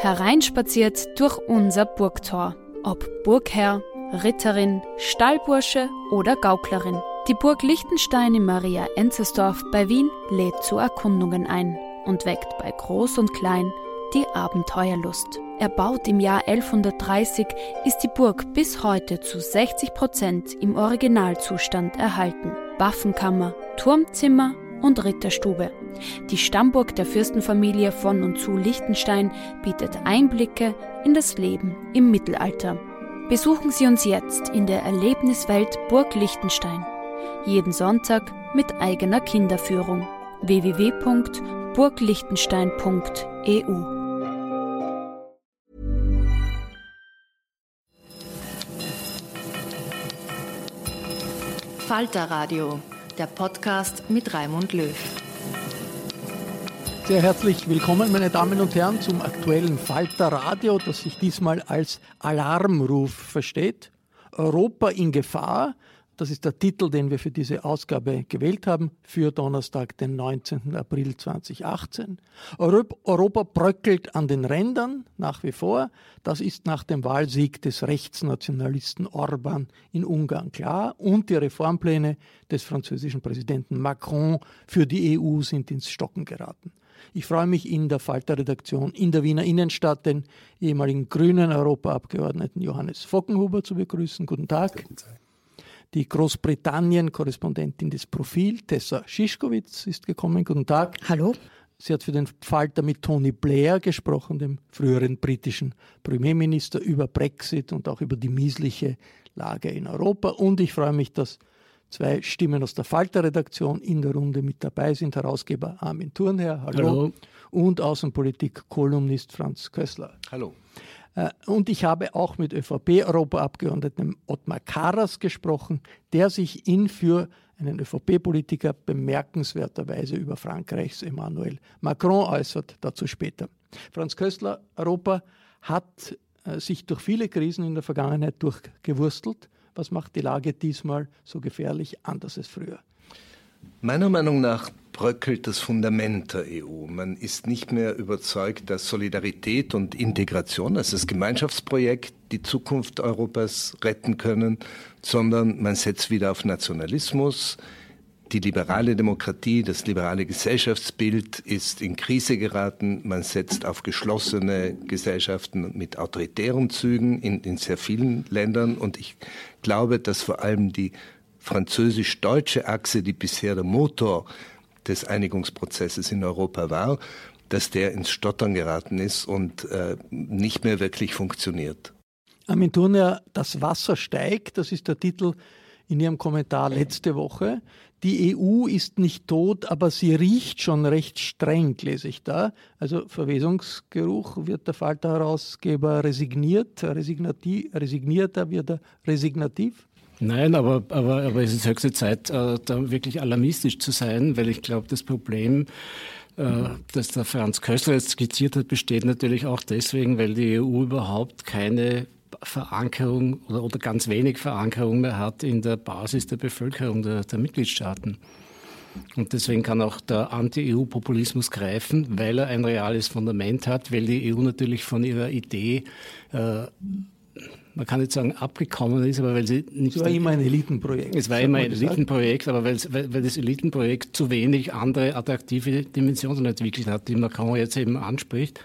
Hereinspaziert durch unser Burgtor. Ob Burgherr, Ritterin, Stallbursche oder Gauklerin. Die Burg Liechtenstein in Maria Enzersdorf bei Wien lädt zu Erkundungen ein und weckt bei Groß und Klein die Abenteuerlust. Erbaut im Jahr 1130 ist die Burg bis heute zu 60 Prozent im Originalzustand erhalten. Waffenkammer, Turmzimmer und Ritterstube. Die Stammburg der Fürstenfamilie von und zu Liechtenstein bietet Einblicke in das Leben im Mittelalter. Besuchen Sie uns jetzt in der Erlebniswelt Burg Liechtenstein. Jeden Sonntag mit eigener Kinderführung. www.burglichtenstein.eu Falter Radio, der Podcast mit Raimund Löw. Sehr herzlich willkommen, meine Damen und Herren, zum aktuellen Falter Radio, das sich diesmal als Alarmruf versteht. Europa in Gefahr, das ist der Titel, den wir für diese Ausgabe gewählt haben, für Donnerstag, den 19. April 2018. Europa bröckelt an den Rändern nach wie vor. Das ist nach dem Wahlsieg des Rechtsnationalisten Orban in Ungarn klar. Und die Reformpläne des französischen Präsidenten Macron für die EU sind ins Stocken geraten. Ich freue mich in der Falter-Redaktion in der Wiener Innenstadt den ehemaligen grünen Europaabgeordneten Johannes Fockenhuber zu begrüßen. Guten Tag. Guten Tag. Die Großbritannien-Korrespondentin des Profil, Tessa Schischkowitz, ist gekommen. Guten Tag. Hallo. Sie hat für den Falter mit Tony Blair gesprochen, dem früheren britischen Premierminister, über Brexit und auch über die miesliche Lage in Europa. Und ich freue mich, dass zwei Stimmen aus der Falter-Redaktion in der Runde mit dabei sind. Herausgeber Armin Thurnherr, hallo. hallo. Und Außenpolitik-Kolumnist Franz Kössler. Hallo. Äh, und ich habe auch mit ÖVP-Europaabgeordneten Ottmar Karas gesprochen, der sich in für einen ÖVP-Politiker bemerkenswerterweise über Frankreichs Emmanuel Macron äußert. Dazu später. Franz Köstler, Europa hat äh, sich durch viele Krisen in der Vergangenheit durchgewurstelt. Was macht die Lage diesmal so gefährlich anders als früher? Meiner Meinung nach bröckelt das Fundament der EU. Man ist nicht mehr überzeugt, dass Solidarität und Integration, also das Gemeinschaftsprojekt, die Zukunft Europas retten können, sondern man setzt wieder auf Nationalismus. Die liberale Demokratie, das liberale Gesellschaftsbild ist in Krise geraten. Man setzt auf geschlossene Gesellschaften mit autoritären Zügen in, in sehr vielen Ländern. Und ich glaube, dass vor allem die französisch-deutsche Achse, die bisher der Motor des Einigungsprozesses in Europa war, dass der ins Stottern geraten ist und äh, nicht mehr wirklich funktioniert. Armin Turner, das Wasser steigt, das ist der Titel in Ihrem Kommentar letzte Woche. Die EU ist nicht tot, aber sie riecht schon recht streng, lese ich da. Also Verwesungsgeruch wird der Falter-Herausgeber resigniert, resignativ, resignierter wird er resignativ. Nein, aber, aber, aber es ist höchste Zeit, äh, da wirklich alarmistisch zu sein, weil ich glaube, das Problem, äh, das der Franz Kössler jetzt skizziert hat, besteht natürlich auch deswegen, weil die EU überhaupt keine Verankerung oder, oder ganz wenig Verankerung mehr hat in der Basis der Bevölkerung der, der Mitgliedstaaten. Und deswegen kann auch der Anti-EU-Populismus greifen, weil er ein reales Fundament hat, weil die EU natürlich von ihrer Idee äh, man kann nicht sagen abgekommen ist, aber weil sie nicht. Es war immer ein Elitenprojekt. Es war immer ein Elitenprojekt, aber weil, weil, weil das Elitenprojekt zu wenig andere attraktive Dimensionen entwickelt hat, die Macron jetzt eben anspricht.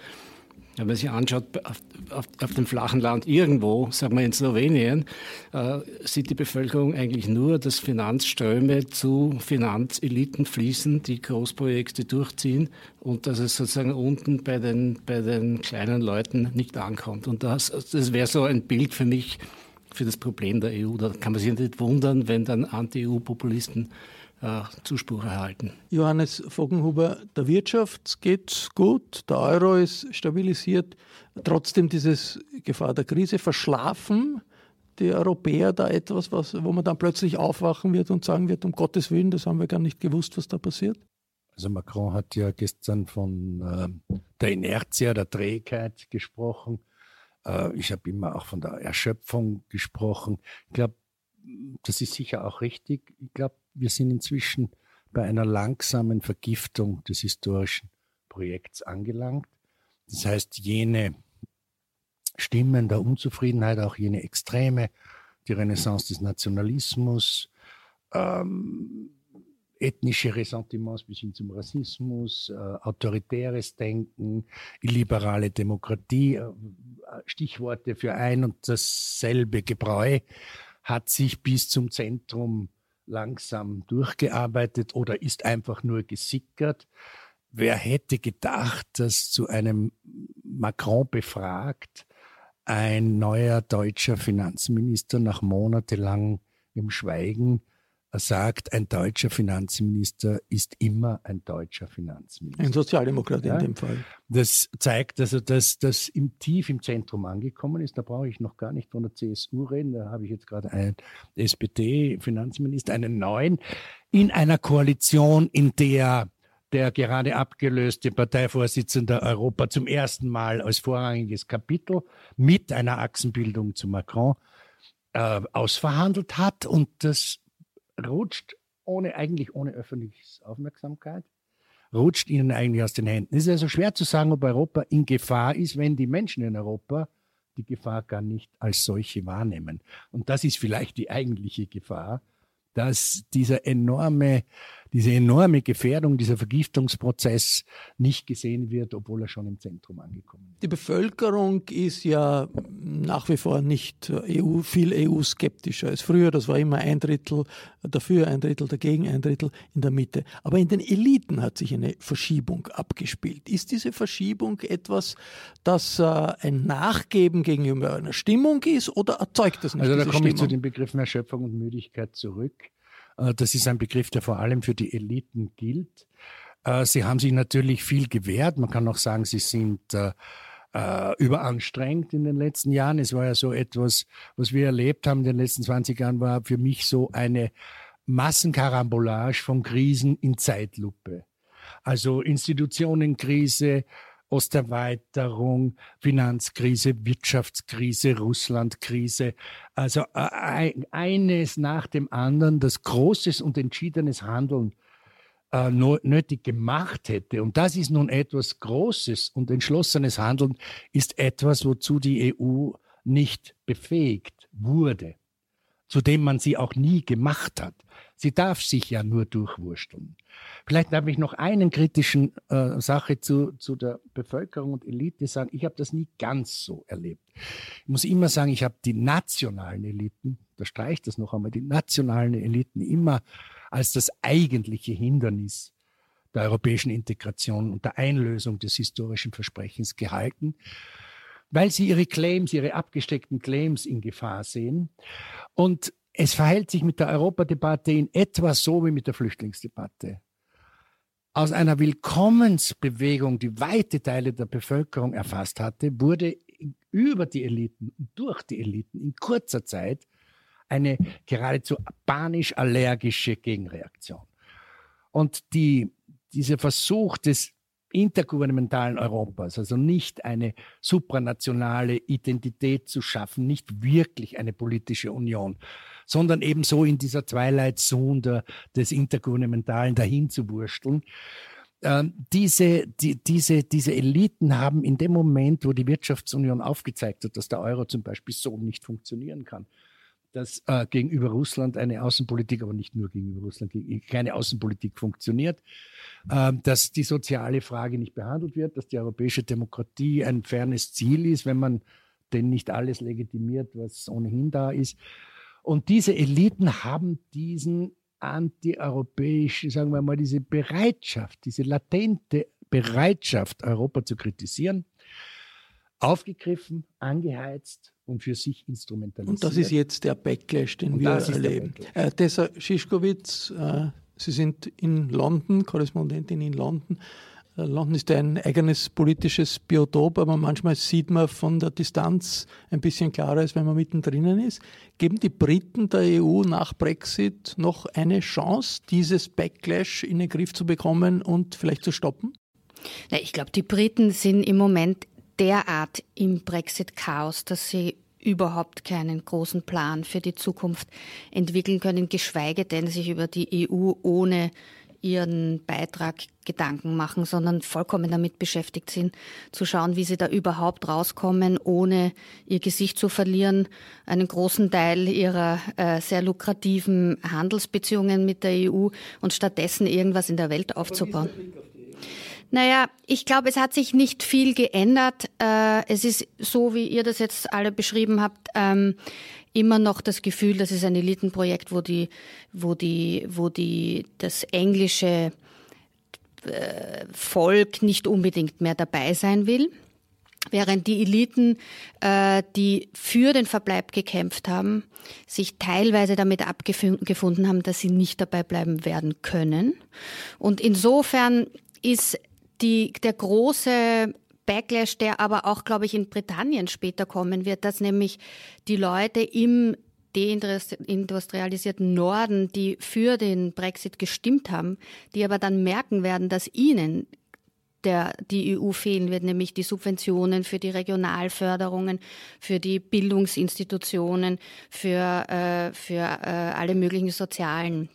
Wenn man sich anschaut, auf, auf, auf, dem flachen Land irgendwo, sagen wir in Slowenien, äh, sieht die Bevölkerung eigentlich nur, dass Finanzströme zu Finanzeliten fließen, die Großprojekte durchziehen und dass es sozusagen unten bei den, bei den kleinen Leuten nicht ankommt. Und das, das wäre so ein Bild für mich für das Problem der EU. Da kann man sich nicht wundern, wenn dann Anti-EU-Populisten äh, Zuspruch erhalten. Johannes Vogenhuber, der Wirtschaft geht gut, der Euro ist stabilisiert. Trotzdem dieses Gefahr der Krise verschlafen die Europäer da etwas, was, wo man dann plötzlich aufwachen wird und sagen wird, um Gottes Willen, das haben wir gar nicht gewusst, was da passiert? Also Macron hat ja gestern von äh, der Inertia, der Trägheit gesprochen. Äh, ich habe immer auch von der Erschöpfung gesprochen. Ich glaube, das ist sicher auch richtig. Ich glaube, wir sind inzwischen bei einer langsamen Vergiftung des historischen Projekts angelangt. Das heißt, jene Stimmen der Unzufriedenheit, auch jene Extreme, die Renaissance des Nationalismus, ähm, ethnische Ressentiments bis hin zum Rassismus, äh, autoritäres Denken, illiberale Demokratie, äh, Stichworte für ein und dasselbe Gebräu, hat sich bis zum Zentrum langsam durchgearbeitet oder ist einfach nur gesickert. Wer hätte gedacht, dass zu einem Macron befragt ein neuer deutscher Finanzminister nach monatelangem Schweigen sagt, ein deutscher Finanzminister ist immer ein deutscher Finanzminister. Ein Sozialdemokrat ja? in dem Fall. Das zeigt also, dass das im Tief im Zentrum angekommen ist. Da brauche ich noch gar nicht von der CSU reden. Da habe ich jetzt gerade einen SPD-Finanzminister, einen neuen, in einer Koalition, in der der gerade abgelöste Parteivorsitzende Europa zum ersten Mal als vorrangiges Kapitel mit einer Achsenbildung zu Macron äh, ausverhandelt hat. Und das rutscht ohne, eigentlich ohne öffentliche Aufmerksamkeit, rutscht ihnen eigentlich aus den Händen. Es ist also schwer zu sagen, ob Europa in Gefahr ist, wenn die Menschen in Europa die Gefahr gar nicht als solche wahrnehmen. Und das ist vielleicht die eigentliche Gefahr, dass dieser enorme, diese enorme Gefährdung, dieser Vergiftungsprozess nicht gesehen wird, obwohl er schon im Zentrum angekommen ist. Die Bevölkerung ist ja nach wie vor nicht EU, viel EU-skeptischer als früher. Das war immer ein Drittel dafür, ein Drittel dagegen, ein Drittel in der Mitte. Aber in den Eliten hat sich eine Verschiebung abgespielt. Ist diese Verschiebung etwas, das äh, ein Nachgeben gegenüber einer Stimmung ist oder erzeugt das nicht? Also da komme ich zu den Begriffen Erschöpfung und Müdigkeit zurück. Äh, das ist ein Begriff, der vor allem für die Eliten gilt. Äh, sie haben sich natürlich viel gewehrt. Man kann auch sagen, sie sind äh, überanstrengt in den letzten Jahren. Es war ja so etwas, was wir erlebt haben in den letzten 20 Jahren, war für mich so eine Massenkarambolage von Krisen in Zeitlupe. Also Institutionenkrise, Osterweiterung, Finanzkrise, Wirtschaftskrise, Russlandkrise. Also äh, eines nach dem anderen, das großes und entschiedenes Handeln äh, nötig gemacht hätte. Und das ist nun etwas Großes und entschlossenes Handeln, ist etwas, wozu die EU nicht befähigt wurde, zu dem man sie auch nie gemacht hat. Sie darf sich ja nur durchwursteln. Vielleicht darf ich noch einen kritischen äh, Sache zu, zu der Bevölkerung und Elite sagen. Ich habe das nie ganz so erlebt. Ich muss immer sagen, ich habe die nationalen Eliten, da streicht das noch einmal, die nationalen Eliten immer als das eigentliche Hindernis der europäischen Integration und der Einlösung des historischen Versprechens gehalten, weil sie ihre Claims, ihre abgesteckten Claims in Gefahr sehen. Und es verhält sich mit der Europadebatte in etwa so wie mit der Flüchtlingsdebatte. Aus einer Willkommensbewegung, die weite Teile der Bevölkerung erfasst hatte, wurde über die Eliten und durch die Eliten in kurzer Zeit eine geradezu panisch-allergische Gegenreaktion. Und die, dieser Versuch des intergouvernementalen Europas, also nicht eine supranationale Identität zu schaffen, nicht wirklich eine politische Union, sondern ebenso in dieser Twilight Zone des Intergouvernementalen dahin zu wursteln, ähm, diese, die, diese, diese Eliten haben in dem Moment, wo die Wirtschaftsunion aufgezeigt hat, dass der Euro zum Beispiel so nicht funktionieren kann, dass äh, gegenüber Russland eine Außenpolitik, aber nicht nur gegenüber Russland, keine Außenpolitik funktioniert, äh, dass die soziale Frage nicht behandelt wird, dass die europäische Demokratie ein fernes Ziel ist, wenn man denn nicht alles legitimiert, was ohnehin da ist. Und diese Eliten haben diesen antieuropäischen, sagen wir mal, diese Bereitschaft, diese latente Bereitschaft, Europa zu kritisieren, aufgegriffen, angeheizt und für sich instrumentalisiert. Und das ist jetzt der Backlash, den und wir erleben. Äh, Tessa Schischkowitz, äh, Sie sind in London, Korrespondentin in London. Äh, London ist ein eigenes politisches Biotop, aber manchmal sieht man von der Distanz ein bisschen klarer, als wenn man mittendrin ist. Geben die Briten der EU nach Brexit noch eine Chance, dieses Backlash in den Griff zu bekommen und vielleicht zu stoppen? Ich glaube, die Briten sind im Moment derart im Brexit-Chaos, dass sie überhaupt keinen großen Plan für die Zukunft entwickeln können, geschweige denn sich über die EU ohne ihren Beitrag Gedanken machen, sondern vollkommen damit beschäftigt sind, zu schauen, wie sie da überhaupt rauskommen, ohne ihr Gesicht zu verlieren, einen großen Teil ihrer äh, sehr lukrativen Handelsbeziehungen mit der EU und stattdessen irgendwas in der Welt aufzubauen. Naja, ich glaube, es hat sich nicht viel geändert. Äh, es ist so, wie ihr das jetzt alle beschrieben habt, ähm, immer noch das Gefühl, das ist ein Elitenprojekt, wo die, wo die, wo die, das englische äh, Volk nicht unbedingt mehr dabei sein will. Während die Eliten, äh, die für den Verbleib gekämpft haben, sich teilweise damit abgefunden haben, dass sie nicht dabei bleiben werden können. Und insofern ist die, der große Backlash, der aber auch, glaube ich, in Britannien später kommen wird, dass nämlich die Leute im deindustrialisierten Norden, die für den Brexit gestimmt haben, die aber dann merken werden, dass ihnen der, die EU fehlen wird, nämlich die Subventionen für die Regionalförderungen, für die Bildungsinstitutionen, für, äh, für äh, alle möglichen sozialen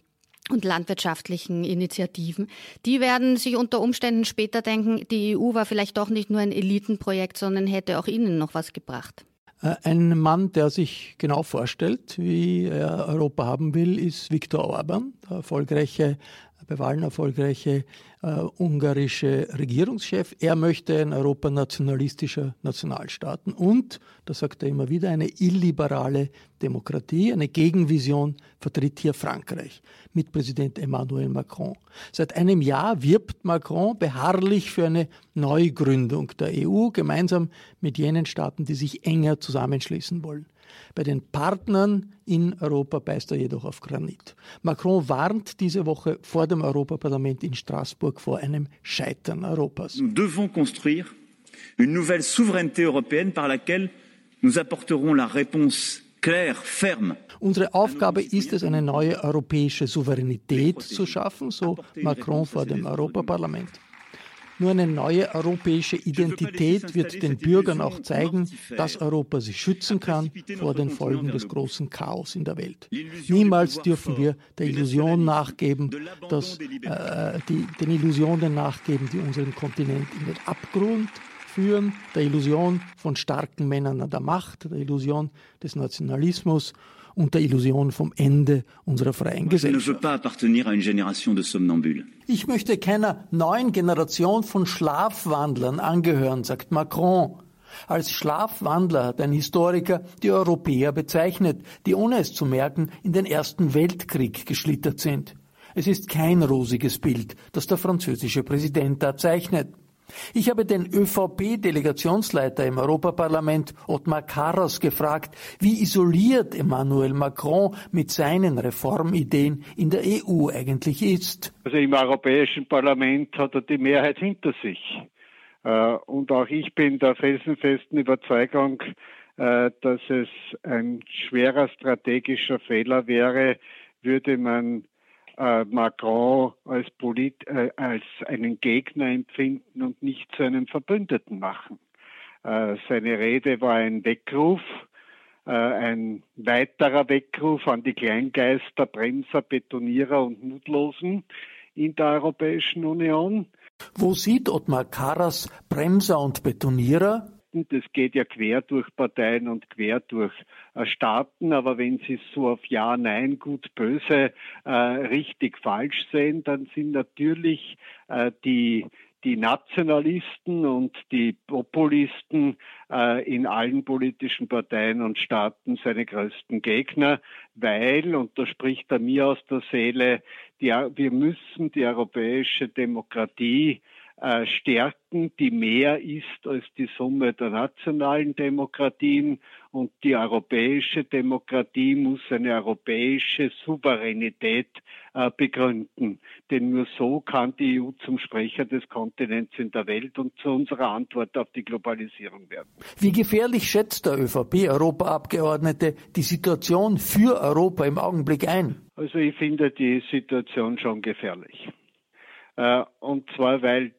und landwirtschaftlichen Initiativen, die werden sich unter Umständen später denken, die EU war vielleicht doch nicht nur ein Elitenprojekt, sondern hätte auch ihnen noch was gebracht. Äh, ein Mann, der sich genau vorstellt, wie er Europa haben will, ist Viktor Orban, der erfolgreiche bei Wahlen erfolgreiche äh, ungarische Regierungschef. Er möchte ein Europa nationalistischer Nationalstaaten und, das sagt er immer wieder, eine illiberale Demokratie, eine Gegenvision vertritt hier Frankreich mit Präsident Emmanuel Macron. Seit einem Jahr wirbt Macron beharrlich für eine Neugründung der EU gemeinsam mit jenen Staaten, die sich enger zusammenschließen wollen. Bei den Partnern in Europa beißt er jedoch auf Granit. Macron warnt diese Woche vor dem Europaparlament in Straßburg vor einem Scheitern Europas. Nous devons construire une nouvelle souveraineté européenne par laquelle nous apporterons la réponse claire, ferme Unsere Aufgabe ist es, eine neue europäische Souveränität zu schaffen, so Macron vor dem Europaparlament. Nur eine neue europäische Identität wird den Bürgern auch zeigen, dass Europa sich schützen kann vor den Folgen des großen Chaos in der Welt. Niemals dürfen wir der Illusion nachgeben, dass äh, die, den Illusionen nachgeben, die unseren Kontinent in den Abgrund führen, der Illusion von starken Männern an der Macht, der Illusion des Nationalismus und der Illusion vom Ende unserer freien Gesellschaft. Ich möchte keiner neuen Generation von Schlafwandlern angehören, sagt Macron. Als Schlafwandler hat ein Historiker die Europäer bezeichnet, die ohne es zu merken in den Ersten Weltkrieg geschlittert sind. Es ist kein rosiges Bild, das der französische Präsident da zeichnet. Ich habe den ÖVP-Delegationsleiter im Europaparlament Ottmar Karas gefragt, wie isoliert Emmanuel Macron mit seinen Reformideen in der EU eigentlich ist. Also im Europäischen Parlament hat er die Mehrheit hinter sich. Äh, und auch ich bin der felsenfesten Überzeugung, äh, dass es ein schwerer strategischer Fehler wäre, würde man äh, Macron als, Polit äh, als einen Gegner empfinden und nicht zu einem Verbündeten machen. Äh, seine Rede war ein Weckruf, äh, ein weiterer Weckruf an die Kleingeister, Bremser, Betonierer und Mutlosen in der Europäischen Union. Wo sieht Ottmar Karas Bremser und Betonierer? Das geht ja quer durch Parteien und quer durch äh, Staaten, aber wenn Sie es so auf Ja, Nein, gut, böse, äh, richtig, falsch sehen, dann sind natürlich äh, die die Nationalisten und die Populisten äh, in allen politischen Parteien und Staaten seine größten Gegner, weil, und da spricht er mir aus der Seele, die, wir müssen die europäische Demokratie äh, stärken, die mehr ist als die Summe der nationalen Demokratien. Und die europäische Demokratie muss eine europäische Souveränität äh, begründen. Denn nur so kann die EU zum Sprecher des Kontinents in der Welt und zu unserer Antwort auf die Globalisierung werden. Wie gefährlich schätzt der ÖVP-Europaabgeordnete die Situation für Europa im Augenblick ein? Also ich finde die Situation schon gefährlich. Äh, und zwar, weil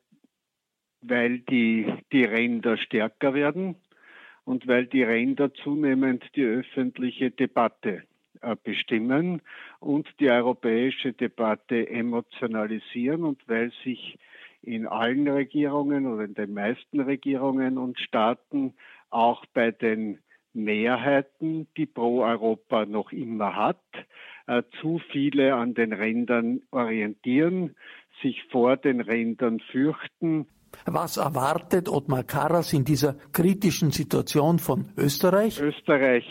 weil die, die Ränder stärker werden und weil die Ränder zunehmend die öffentliche Debatte äh, bestimmen und die europäische Debatte emotionalisieren und weil sich in allen Regierungen oder in den meisten Regierungen und Staaten auch bei den Mehrheiten, die pro Europa noch immer hat, äh, zu viele an den Rändern orientieren, sich vor den Rändern fürchten was erwartet Ottmar Karas in dieser kritischen Situation von Österreich? Österreich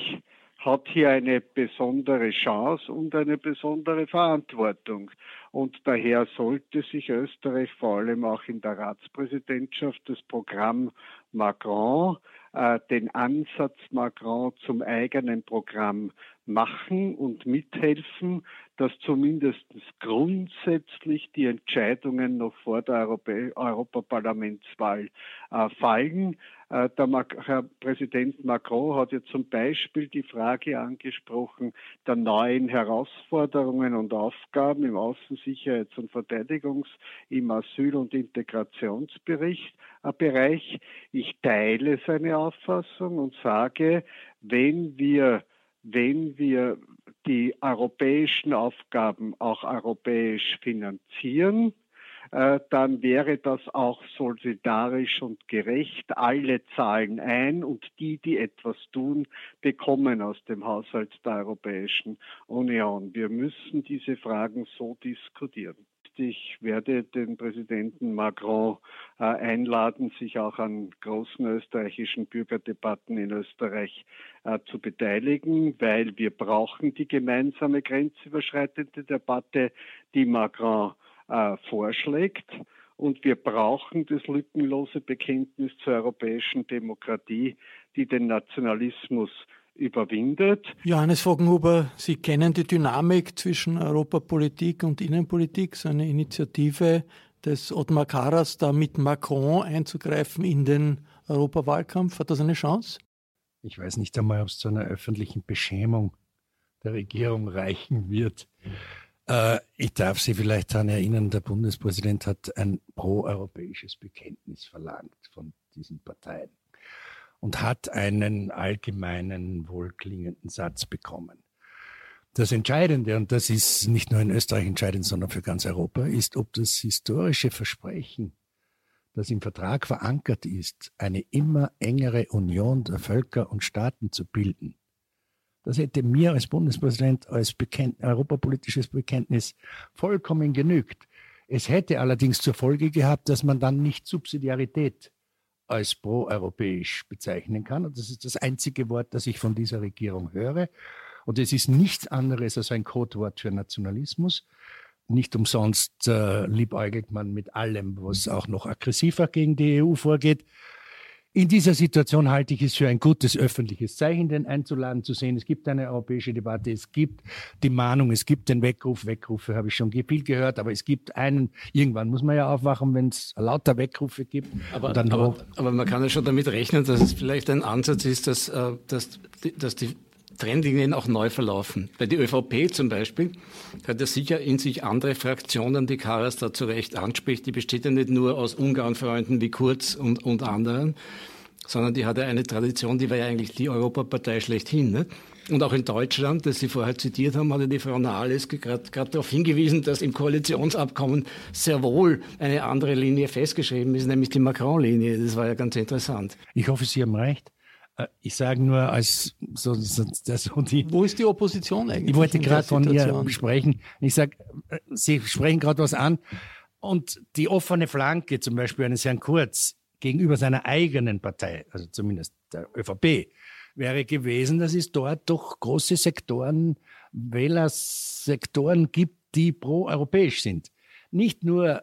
hat hier eine besondere Chance und eine besondere Verantwortung. Und daher sollte sich Österreich vor allem auch in der Ratspräsidentschaft das Programm Macron, äh, den Ansatz Macron zum eigenen Programm machen und mithelfen, dass zumindest grundsätzlich die Entscheidungen noch vor der Europä Europaparlamentswahl äh, fallen. Äh, der Mac Herr Präsident Macron hat ja zum Beispiel die Frage angesprochen der neuen Herausforderungen und Aufgaben im Außensicherheits- und Verteidigungs-, im Asyl- und Integrationsbereich. Äh, ich teile seine Auffassung und sage, wenn wir wenn wir die europäischen Aufgaben auch europäisch finanzieren, äh, dann wäre das auch solidarisch und gerecht. Alle zahlen ein und die, die etwas tun, bekommen aus dem Haushalt der Europäischen Union. Wir müssen diese Fragen so diskutieren. Ich werde den Präsidenten Macron äh, einladen, sich auch an großen österreichischen Bürgerdebatten in Österreich äh, zu beteiligen, weil wir brauchen die gemeinsame grenzüberschreitende Debatte, die Macron äh, vorschlägt. Und wir brauchen das lückenlose Bekenntnis zur europäischen Demokratie, die den Nationalismus überwindet. Johannes Vogenhuber, Sie kennen die Dynamik zwischen Europapolitik und Innenpolitik, so eine Initiative des Ottmar Karas, da mit Macron einzugreifen in den Europawahlkampf. Hat das eine Chance? Ich weiß nicht einmal, ob es zu einer öffentlichen Beschämung der Regierung reichen wird. Äh, ich darf Sie vielleicht daran erinnern, der Bundespräsident hat ein proeuropäisches Bekenntnis verlangt von diesen Parteien und hat einen allgemeinen, wohlklingenden Satz bekommen. Das Entscheidende, und das ist nicht nur in Österreich entscheidend, sondern für ganz Europa, ist, ob das historische Versprechen, das im Vertrag verankert ist, eine immer engere Union der Völker und Staaten zu bilden. Das hätte mir als Bundespräsident als Bekennt europapolitisches Bekenntnis vollkommen genügt. Es hätte allerdings zur Folge gehabt, dass man dann nicht Subsidiarität als proeuropäisch bezeichnen kann. Und das ist das einzige Wort, das ich von dieser Regierung höre. Und es ist nichts anderes als ein Codewort für Nationalismus. Nicht umsonst äh, liebäugelt man mit allem, was auch noch aggressiver gegen die EU vorgeht. In dieser Situation halte ich es für ein gutes öffentliches Zeichen, den einzuladen, zu sehen, es gibt eine europäische Debatte, es gibt die Mahnung, es gibt den Weckruf. Weckrufe habe ich schon viel gehört, aber es gibt einen, irgendwann muss man ja aufwachen, wenn es lauter Weckrufe gibt. Aber, aber, aber, man kann ja schon damit rechnen, dass es vielleicht ein Ansatz ist, dass, äh, dass, dass die Trendlinien auch neu verlaufen. Bei der ÖVP zum Beispiel hat er sicher in sich andere Fraktionen, die Karas da zu Recht anspricht. Die besteht ja nicht nur aus Ungarn-Freunden wie Kurz und, und anderen, sondern die hat ja eine Tradition, die war ja eigentlich die Europapartei schlechthin. Ne? Und auch in Deutschland, das Sie vorher zitiert haben, hatte die Frau Nahles gerade darauf hingewiesen, dass im Koalitionsabkommen sehr wohl eine andere Linie festgeschrieben ist, nämlich die Macron-Linie. Das war ja ganz interessant. Ich hoffe, Sie haben recht. Äh, ich sage nur als so, so, so die. Wo ist die Opposition eigentlich? Ich wollte gerade von ihr sprechen. Ich sage, äh, Sie sprechen gerade was an. Und die offene Flanke, zum Beispiel eines Herrn Kurz, gegenüber seiner eigenen Partei, also zumindest der ÖVP, wäre gewesen, dass es dort doch große Sektoren, Wählersektoren gibt, die pro-europäisch sind. Nicht nur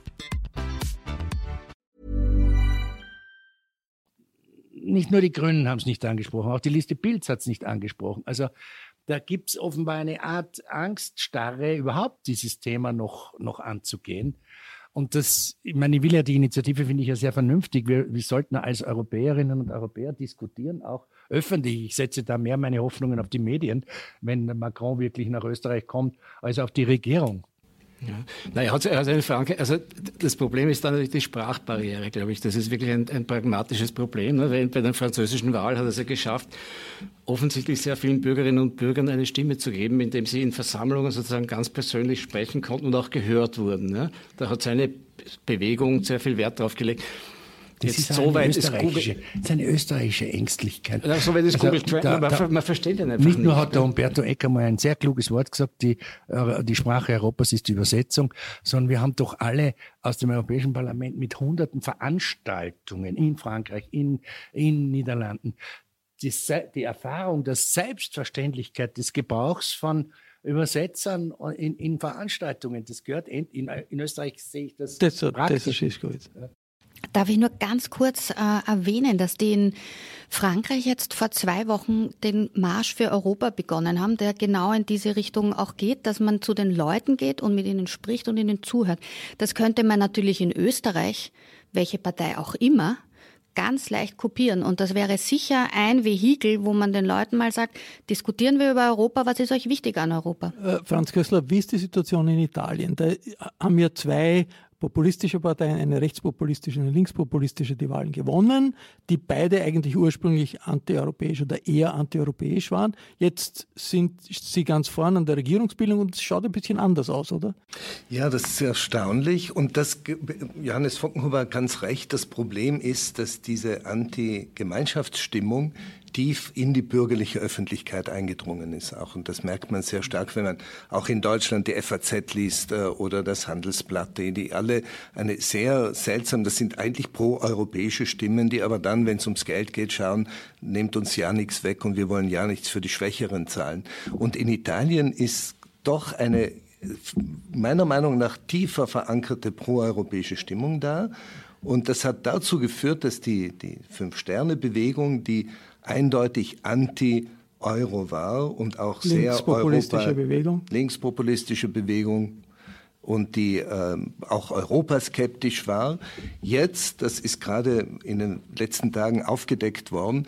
nicht nur die Grünen haben es nicht angesprochen, auch die Liste Bilds hat es nicht angesprochen. Also da gibt es offenbar eine Art Angststarre, überhaupt dieses Thema noch, noch anzugehen. Und das, ich meine, ich will ja die Initiative, finde ich ja sehr vernünftig. Wir, wir sollten als Europäerinnen und Europäer diskutieren, auch öffentlich. Ich setze da mehr meine Hoffnungen auf die Medien, wenn Macron wirklich nach Österreich kommt, als auf die Regierung. Ja. Na, hat, er hat eine Frage, also das Problem ist dann natürlich die Sprachbarriere, glaube ich. Das ist wirklich ein, ein pragmatisches Problem. Ne? Weil bei der französischen Wahl hat er es ja geschafft, offensichtlich sehr vielen Bürgerinnen und Bürgern eine Stimme zu geben, indem sie in Versammlungen sozusagen ganz persönlich sprechen konnten und auch gehört wurden. Ne? Da hat seine Bewegung sehr viel Wert drauf gelegt. Das Jetzt ist so weit ist Google. Das ist eine österreichische Ängstlichkeit. Ja, so weit ist also, Google Trend, da, man, man, versteht ja einfach nicht. Nicht nur hat der Umberto Ecker mal ein sehr kluges Wort gesagt, die, äh, die Sprache Europas ist die Übersetzung, sondern wir haben doch alle aus dem Europäischen Parlament mit hunderten Veranstaltungen in Frankreich, in, in Niederlanden, die, die Erfahrung der Selbstverständlichkeit des Gebrauchs von Übersetzern in, in Veranstaltungen. Das gehört in, in, in Österreich sehe ich das. Das, das ist gut. Darf ich nur ganz kurz äh, erwähnen, dass die in Frankreich jetzt vor zwei Wochen den Marsch für Europa begonnen haben, der genau in diese Richtung auch geht, dass man zu den Leuten geht und mit ihnen spricht und ihnen zuhört. Das könnte man natürlich in Österreich, welche Partei auch immer, ganz leicht kopieren. Und das wäre sicher ein Vehikel, wo man den Leuten mal sagt, diskutieren wir über Europa, was ist euch wichtig an Europa? Äh, Franz Kössler, wie ist die Situation in Italien? Da haben wir zwei populistische Parteien, eine rechtspopulistische und eine linkspopulistische, die Wahlen gewonnen, die beide eigentlich ursprünglich antieuropäisch oder eher antieuropäisch waren. Jetzt sind sie ganz vorne an der Regierungsbildung und es schaut ein bisschen anders aus, oder? Ja, das ist erstaunlich und das, Johannes Fockenhuber hat ganz recht, das Problem ist, dass diese Anti-Gemeinschaftsstimmung tief in die bürgerliche Öffentlichkeit eingedrungen ist auch. Und das merkt man sehr stark, wenn man auch in Deutschland die FAZ liest äh, oder das Handelsblatt, die, alle eine sehr seltsam, das sind eigentlich pro-europäische Stimmen, die aber dann, wenn es ums Geld geht, schauen, nehmt uns ja nichts weg und wir wollen ja nichts für die Schwächeren zahlen. Und in Italien ist doch eine meiner Meinung nach tiefer verankerte proeuropäische Stimmung da. Und das hat dazu geführt, dass die, die Fünf-Sterne-Bewegung, die eindeutig anti-Euro war und auch sehr linkspopulistische Europa, Bewegung. linkspopulistische Bewegung und die äh, auch europaskeptisch war. Jetzt, das ist gerade in den letzten Tagen aufgedeckt worden,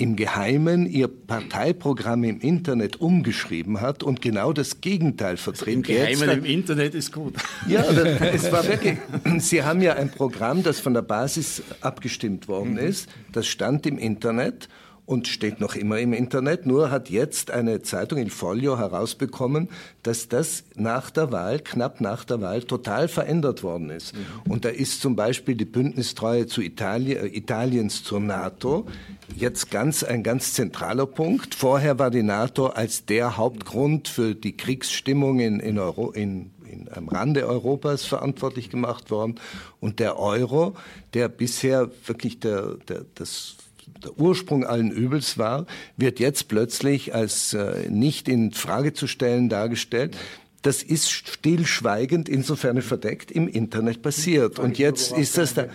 im Geheimen ihr Parteiprogramm im Internet umgeschrieben hat und genau das Gegenteil vertritt. Also Im Geheimen Jetzt, im Internet ist gut. Ja, das, es war wirklich. Sie haben ja ein Programm, das von der Basis abgestimmt worden mhm. ist. Das stand im Internet und steht noch immer im Internet. Nur hat jetzt eine Zeitung in Folio herausbekommen, dass das nach der Wahl, knapp nach der Wahl, total verändert worden ist. Mhm. Und da ist zum Beispiel die Bündnistreue zu Italien, äh, Italiens zur NATO jetzt ganz ein ganz zentraler Punkt. Vorher war die NATO als der Hauptgrund für die Kriegsstimmung in, in, Euro, in in, am Rande Europas verantwortlich gemacht worden. Und der Euro, der bisher wirklich der, der, das der Ursprung allen Übels war, wird jetzt plötzlich als äh, nicht in Frage zu stellen dargestellt. Das ist stillschweigend, insofern verdeckt, im Internet passiert. Und jetzt ist das da.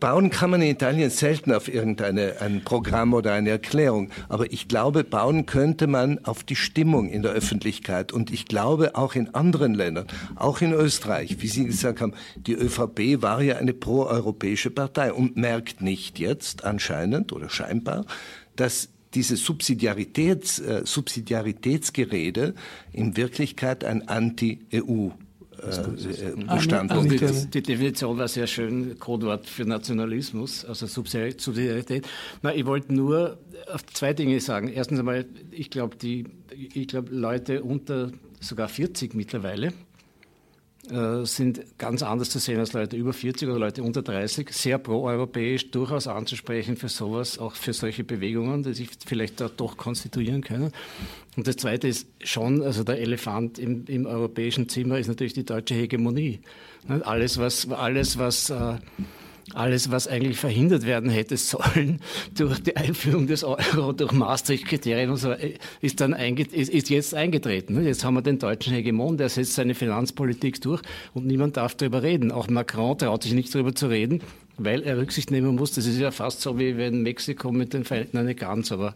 Bauen kann man in Italien selten auf irgendein ein Programm oder eine Erklärung. Aber ich glaube, bauen könnte man auf die Stimmung in der Öffentlichkeit. Und ich glaube auch in anderen Ländern, auch in Österreich, wie Sie gesagt haben, die ÖVP war ja eine proeuropäische Partei und merkt nicht jetzt anscheinend oder scheinbar, dass diese Subsidiaritäts, äh, Subsidiaritätsgerede in Wirklichkeit ein Anti-EU Bestand. Also die, die, Definition war sehr schön, Codewort für Nationalismus, also Subsidiarität. Na, ich wollte nur auf zwei Dinge sagen. Erstens einmal, ich glaube, die, ich glaube, Leute unter sogar 40 mittlerweile, äh, sind ganz anders zu sehen als Leute über 40 oder Leute unter 30, sehr proeuropäisch, durchaus anzusprechen für sowas, auch für solche Bewegungen, die sich vielleicht da doch konstituieren können. Und das Zweite ist schon, also der Elefant im, im europäischen Zimmer ist natürlich die deutsche Hegemonie. Alles, was, alles, was äh, alles, was eigentlich verhindert werden hätte sollen durch die Einführung des Euro, durch Maastricht-Kriterien und so, ist dann ist, ist jetzt eingetreten. Jetzt haben wir den deutschen Hegemon, der setzt seine Finanzpolitik durch und niemand darf darüber reden. Auch Macron traut sich nicht darüber zu reden, weil er Rücksicht nehmen muss. Das ist ja fast so, wie wenn Mexiko mit den Vereinigten, eine ganz, aber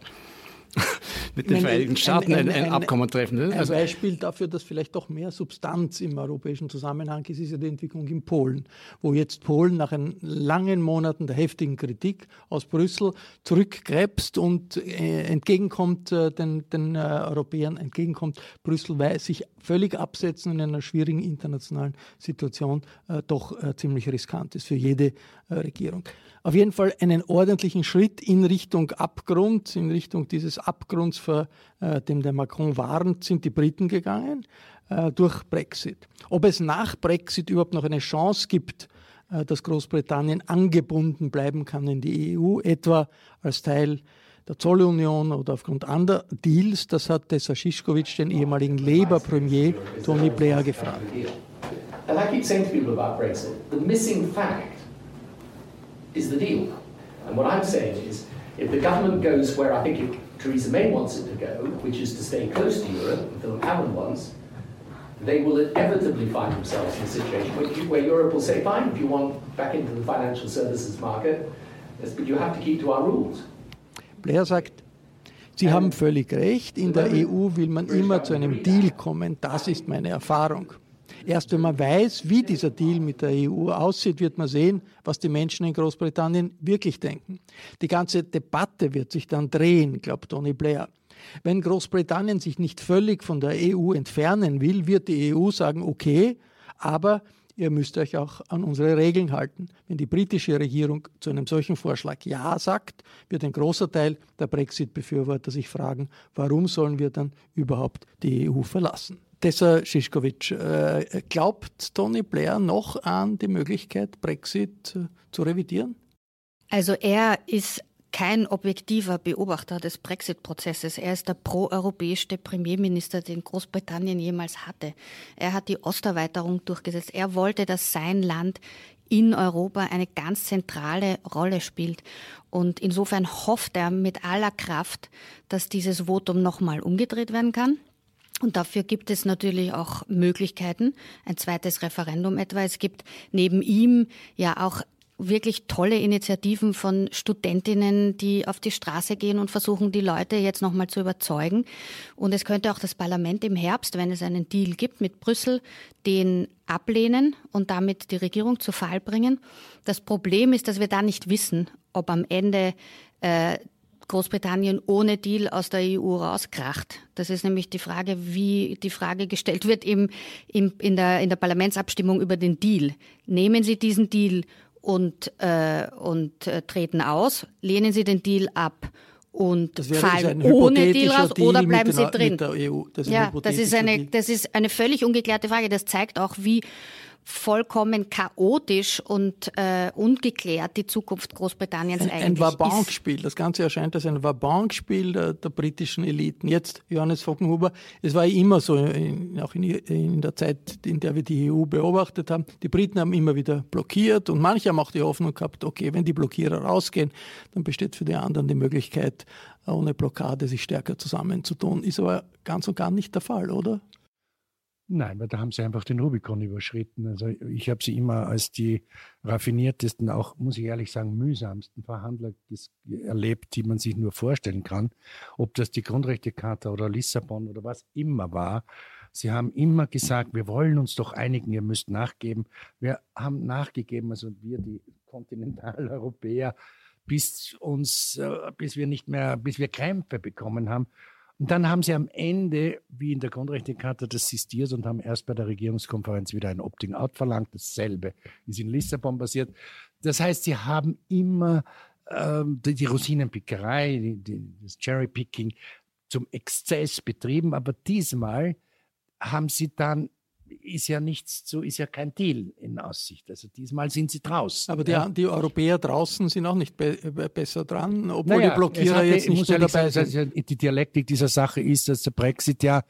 mit den Vereinigten Staaten ein, ein, ein, Abkommen treffen. Ne? Also ein Beispiel dafür, dass vielleicht doch mehr Substanz im europäischen Zusammenhang ist, ist ja die Entwicklung in Polen, wo jetzt Polen nach langen Monaten der heftigen Kritik aus Brüssel zurückkrebst und äh, entgegenkommt äh, den, den äh, Europäern, entgegenkommt Brüssel, weil sich völlig absetzen in einer schwierigen internationalen Situation äh, doch äh, ziemlich riskant ist für jede äh, Regierung auf jeden Fall einen ordentlichen Schritt in Richtung Abgrund, in Richtung dieses Abgrunds, vor äh, dem der Macron warnt, sind die Briten gegangen äh, durch Brexit. Ob es nach Brexit überhaupt noch eine Chance gibt, äh, dass Großbritannien angebunden bleiben kann in die EU, etwa als Teil der Zollunion oder aufgrund anderer Deals, das hat Tessa Schischkowitsch, den ehemaligen Labour-Premier Tony Blair, gefragt. And I keep saying to people about Brexit, the missing fact is the deal. And what I'm saying is, if the government goes where I think it, Theresa May wants it to go, which is to stay close to Europe, Philip Hammond wants, they will inevitably find themselves in a situation where, where Europe will say, fine, if you want back into the financial services market, but you have to keep to our rules. Blair sagt, Sie haben völlig recht, in der EU will man immer zu einem Deal kommen, das ist meine Erfahrung. Erst wenn man weiß, wie dieser Deal mit der EU aussieht, wird man sehen, was die Menschen in Großbritannien wirklich denken. Die ganze Debatte wird sich dann drehen, glaubt Tony Blair. Wenn Großbritannien sich nicht völlig von der EU entfernen will, wird die EU sagen, okay, aber ihr müsst euch auch an unsere Regeln halten. Wenn die britische Regierung zu einem solchen Vorschlag Ja sagt, wird ein großer Teil der Brexit-Befürworter sich fragen, warum sollen wir dann überhaupt die EU verlassen? Tessa Schischkowitsch, äh, glaubt Tony Blair noch an die Möglichkeit, Brexit äh, zu revidieren? Also er ist kein objektiver Beobachter des Brexit-Prozesses. Er ist der proeuropäischste Premierminister, den Großbritannien jemals hatte. Er hat die Osterweiterung durchgesetzt. Er wollte, dass sein Land in Europa eine ganz zentrale Rolle spielt. Und insofern hofft er mit aller Kraft, dass dieses Votum nochmal umgedreht werden kann. Und dafür gibt es natürlich auch Möglichkeiten, ein zweites Referendum etwa. Es gibt neben ihm ja auch wirklich tolle Initiativen von Studentinnen, die auf die Straße gehen und versuchen, die Leute jetzt nochmal zu überzeugen. Und es könnte auch das Parlament im Herbst, wenn es einen Deal gibt mit Brüssel, den ablehnen und damit die Regierung zu Fall bringen. Das Problem ist, dass wir da nicht wissen, ob am Ende äh, Großbritannien ohne Deal aus der EU rauskracht. Das ist nämlich die Frage, wie die Frage gestellt wird im, im, in, der, in der Parlamentsabstimmung über den Deal. Nehmen Sie diesen Deal und, äh, und äh, treten aus? Lehnen Sie den Deal ab? und fallen ohne Deal raus Deal oder bleiben sie drin? EU. Das ja, das ist, eine, das ist eine völlig ungeklärte Frage. Das zeigt auch, wie vollkommen chaotisch und äh, ungeklärt die Zukunft Großbritanniens ein, eigentlich ein Vabankspiel. Das Ganze erscheint als ein Vabankspiel der, der, britischen Eliten. Jetzt Johannes Fockenhuber, es war immer so, in, auch in, in, der Zeit, in der wir die EU beobachtet haben, die Briten haben immer wieder blockiert und manche haben auch die Hoffnung gehabt, okay, wenn die Blockierer rausgehen, dann besteht für die anderen die Möglichkeit, ohne Blockade sich stärker zusammenzutun. Ist aber ganz und gar nicht der Fall, oder? Nein, weil da haben sie einfach den Rubikon überschritten. Also ich habe sie immer als die raffiniertesten, auch muss ich ehrlich sagen, mühsamsten Verhandler erlebt, die man sich nur vorstellen kann. Ob das die Grundrechtecharta oder Lissabon oder was immer war. Sie haben immer gesagt, wir wollen uns doch einigen, ihr müsst nachgeben. Wir haben nachgegeben, also wir, die Kontinentaleuropäer, bis uns, äh, bis wir nicht mehr, bis wir Krämpfe bekommen haben. Und dann haben sie am Ende, wie in der Grundrechtecharta, das sistiert und haben erst bei der Regierungskonferenz wieder ein Opting-out verlangt. Dasselbe ist in Lissabon passiert. Das heißt, sie haben immer ähm, die, die Rosinenpickerei, die, die, das Cherry-Picking zum Exzess betrieben, aber diesmal haben sie dann ist ja nichts zu, ist ja kein Deal in Aussicht. Also diesmal sind sie draußen. Aber die, ja. die Europäer draußen sind auch nicht be besser dran, obwohl naja, die Blockierer jetzt nicht mehr dabei sagen, sind. Die Dialektik dieser Sache ist, dass der Brexit ja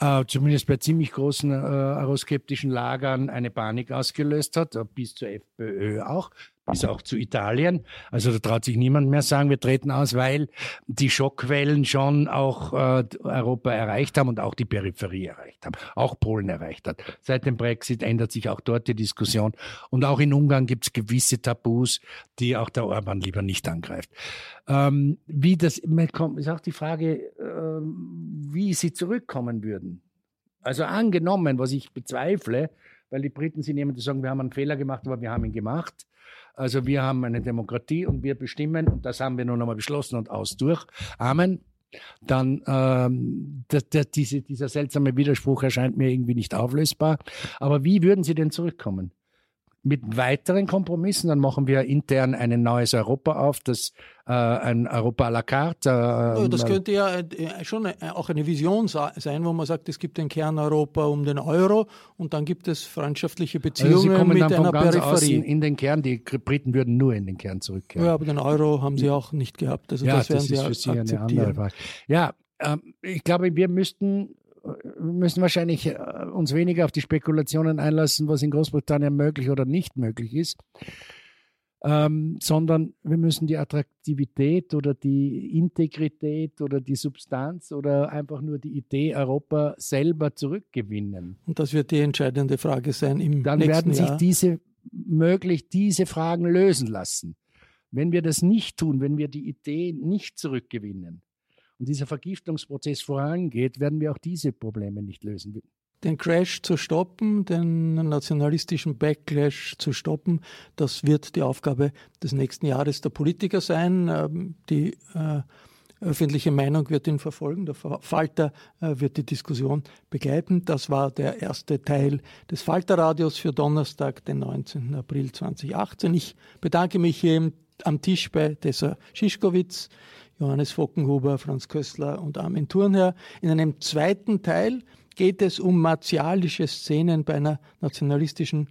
äh, zumindest bei ziemlich großen äh, euroskeptischen Lagern eine Panik ausgelöst hat, äh, bis zur FPÖ auch bis auch zu Italien. Also da traut sich niemand mehr sagen, wir treten aus, weil die Schockwellen schon auch äh, Europa erreicht haben und auch die Peripherie erreicht haben, auch Polen erreicht hat. Seit dem Brexit ändert sich auch dort die Diskussion und auch in Ungarn gibt es gewisse Tabus, die auch der Orban lieber nicht angreift. Ähm, wie das kommt, ist auch die Frage, äh, wie sie zurückkommen würden. Also angenommen, was ich bezweifle, weil die Briten sind jemand, die sagen, wir haben einen Fehler gemacht, aber wir haben ihn gemacht. Also wir haben eine Demokratie und wir bestimmen und das haben wir nun einmal beschlossen und aus durch. Amen. Dann ähm, der, der, diese, dieser seltsame Widerspruch erscheint mir irgendwie nicht auflösbar. Aber wie würden Sie denn zurückkommen? Mit weiteren Kompromissen. Dann machen wir intern ein neues Europa auf, das äh, ein Europa à la carte. Äh, das könnte ja äh, schon äh, auch eine Vision sein, wo man sagt, es gibt den Kern Europa um den Euro und dann gibt es freundschaftliche Beziehungen also Sie kommen mit dann einer ganz Peripherie. in den Kern. Die Briten würden nur in den Kern zurückkehren. Ja, aber den Euro haben sie auch nicht gehabt. Also ja, das werden das sie für sie eine andere Frage. Ja, ähm, ich glaube, wir müssten wir müssen wahrscheinlich äh, uns weniger auf die Spekulationen einlassen, was in Großbritannien möglich oder nicht möglich ist, ähm, sondern wir müssen die Attraktivität oder die Integrität oder die Substanz oder einfach nur die Idee Europa selber zurückgewinnen. Und das wird die entscheidende Frage sein im Dann nächsten werden sich Jahr. diese möglich diese Fragen lösen lassen. Wenn wir das nicht tun, wenn wir die Idee nicht zurückgewinnen, und dieser Vergiftungsprozess vorangeht, werden wir auch diese Probleme nicht lösen. Den Crash zu stoppen, den nationalistischen Backlash zu stoppen, das wird die Aufgabe des nächsten Jahres der Politiker sein. Ähm, die äh, öffentliche Meinung wird ihn verfolgen. Der Falter äh, wird die Diskussion begleiten. Das war der erste Teil des Falterradios für Donnerstag, den 19. April 2018. Ich bedanke mich hier am Tisch bei Tessa Schischkowitz. Johannes Fockenhuber, Franz Köstler und Armin Thurnherr. In einem zweiten Teil geht es um martialische Szenen bei einer nationalistischen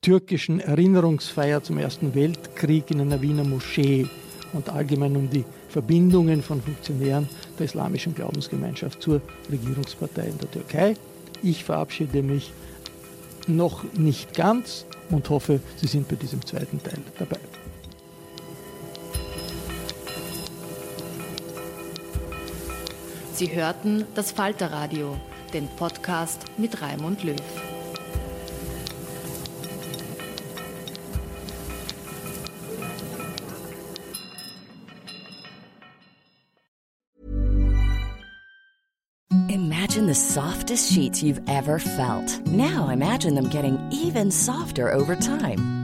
türkischen Erinnerungsfeier zum Ersten Weltkrieg in einer Wiener Moschee und allgemein um die Verbindungen von Funktionären der islamischen Glaubensgemeinschaft zur Regierungspartei in der Türkei. Ich verabschiede mich noch nicht ganz und hoffe, Sie sind bei diesem zweiten Teil dabei. Sie hörten das Falterradio, den Podcast mit Raimund Löw. Imagine the softest sheets you've ever felt. Now imagine them getting even softer over time.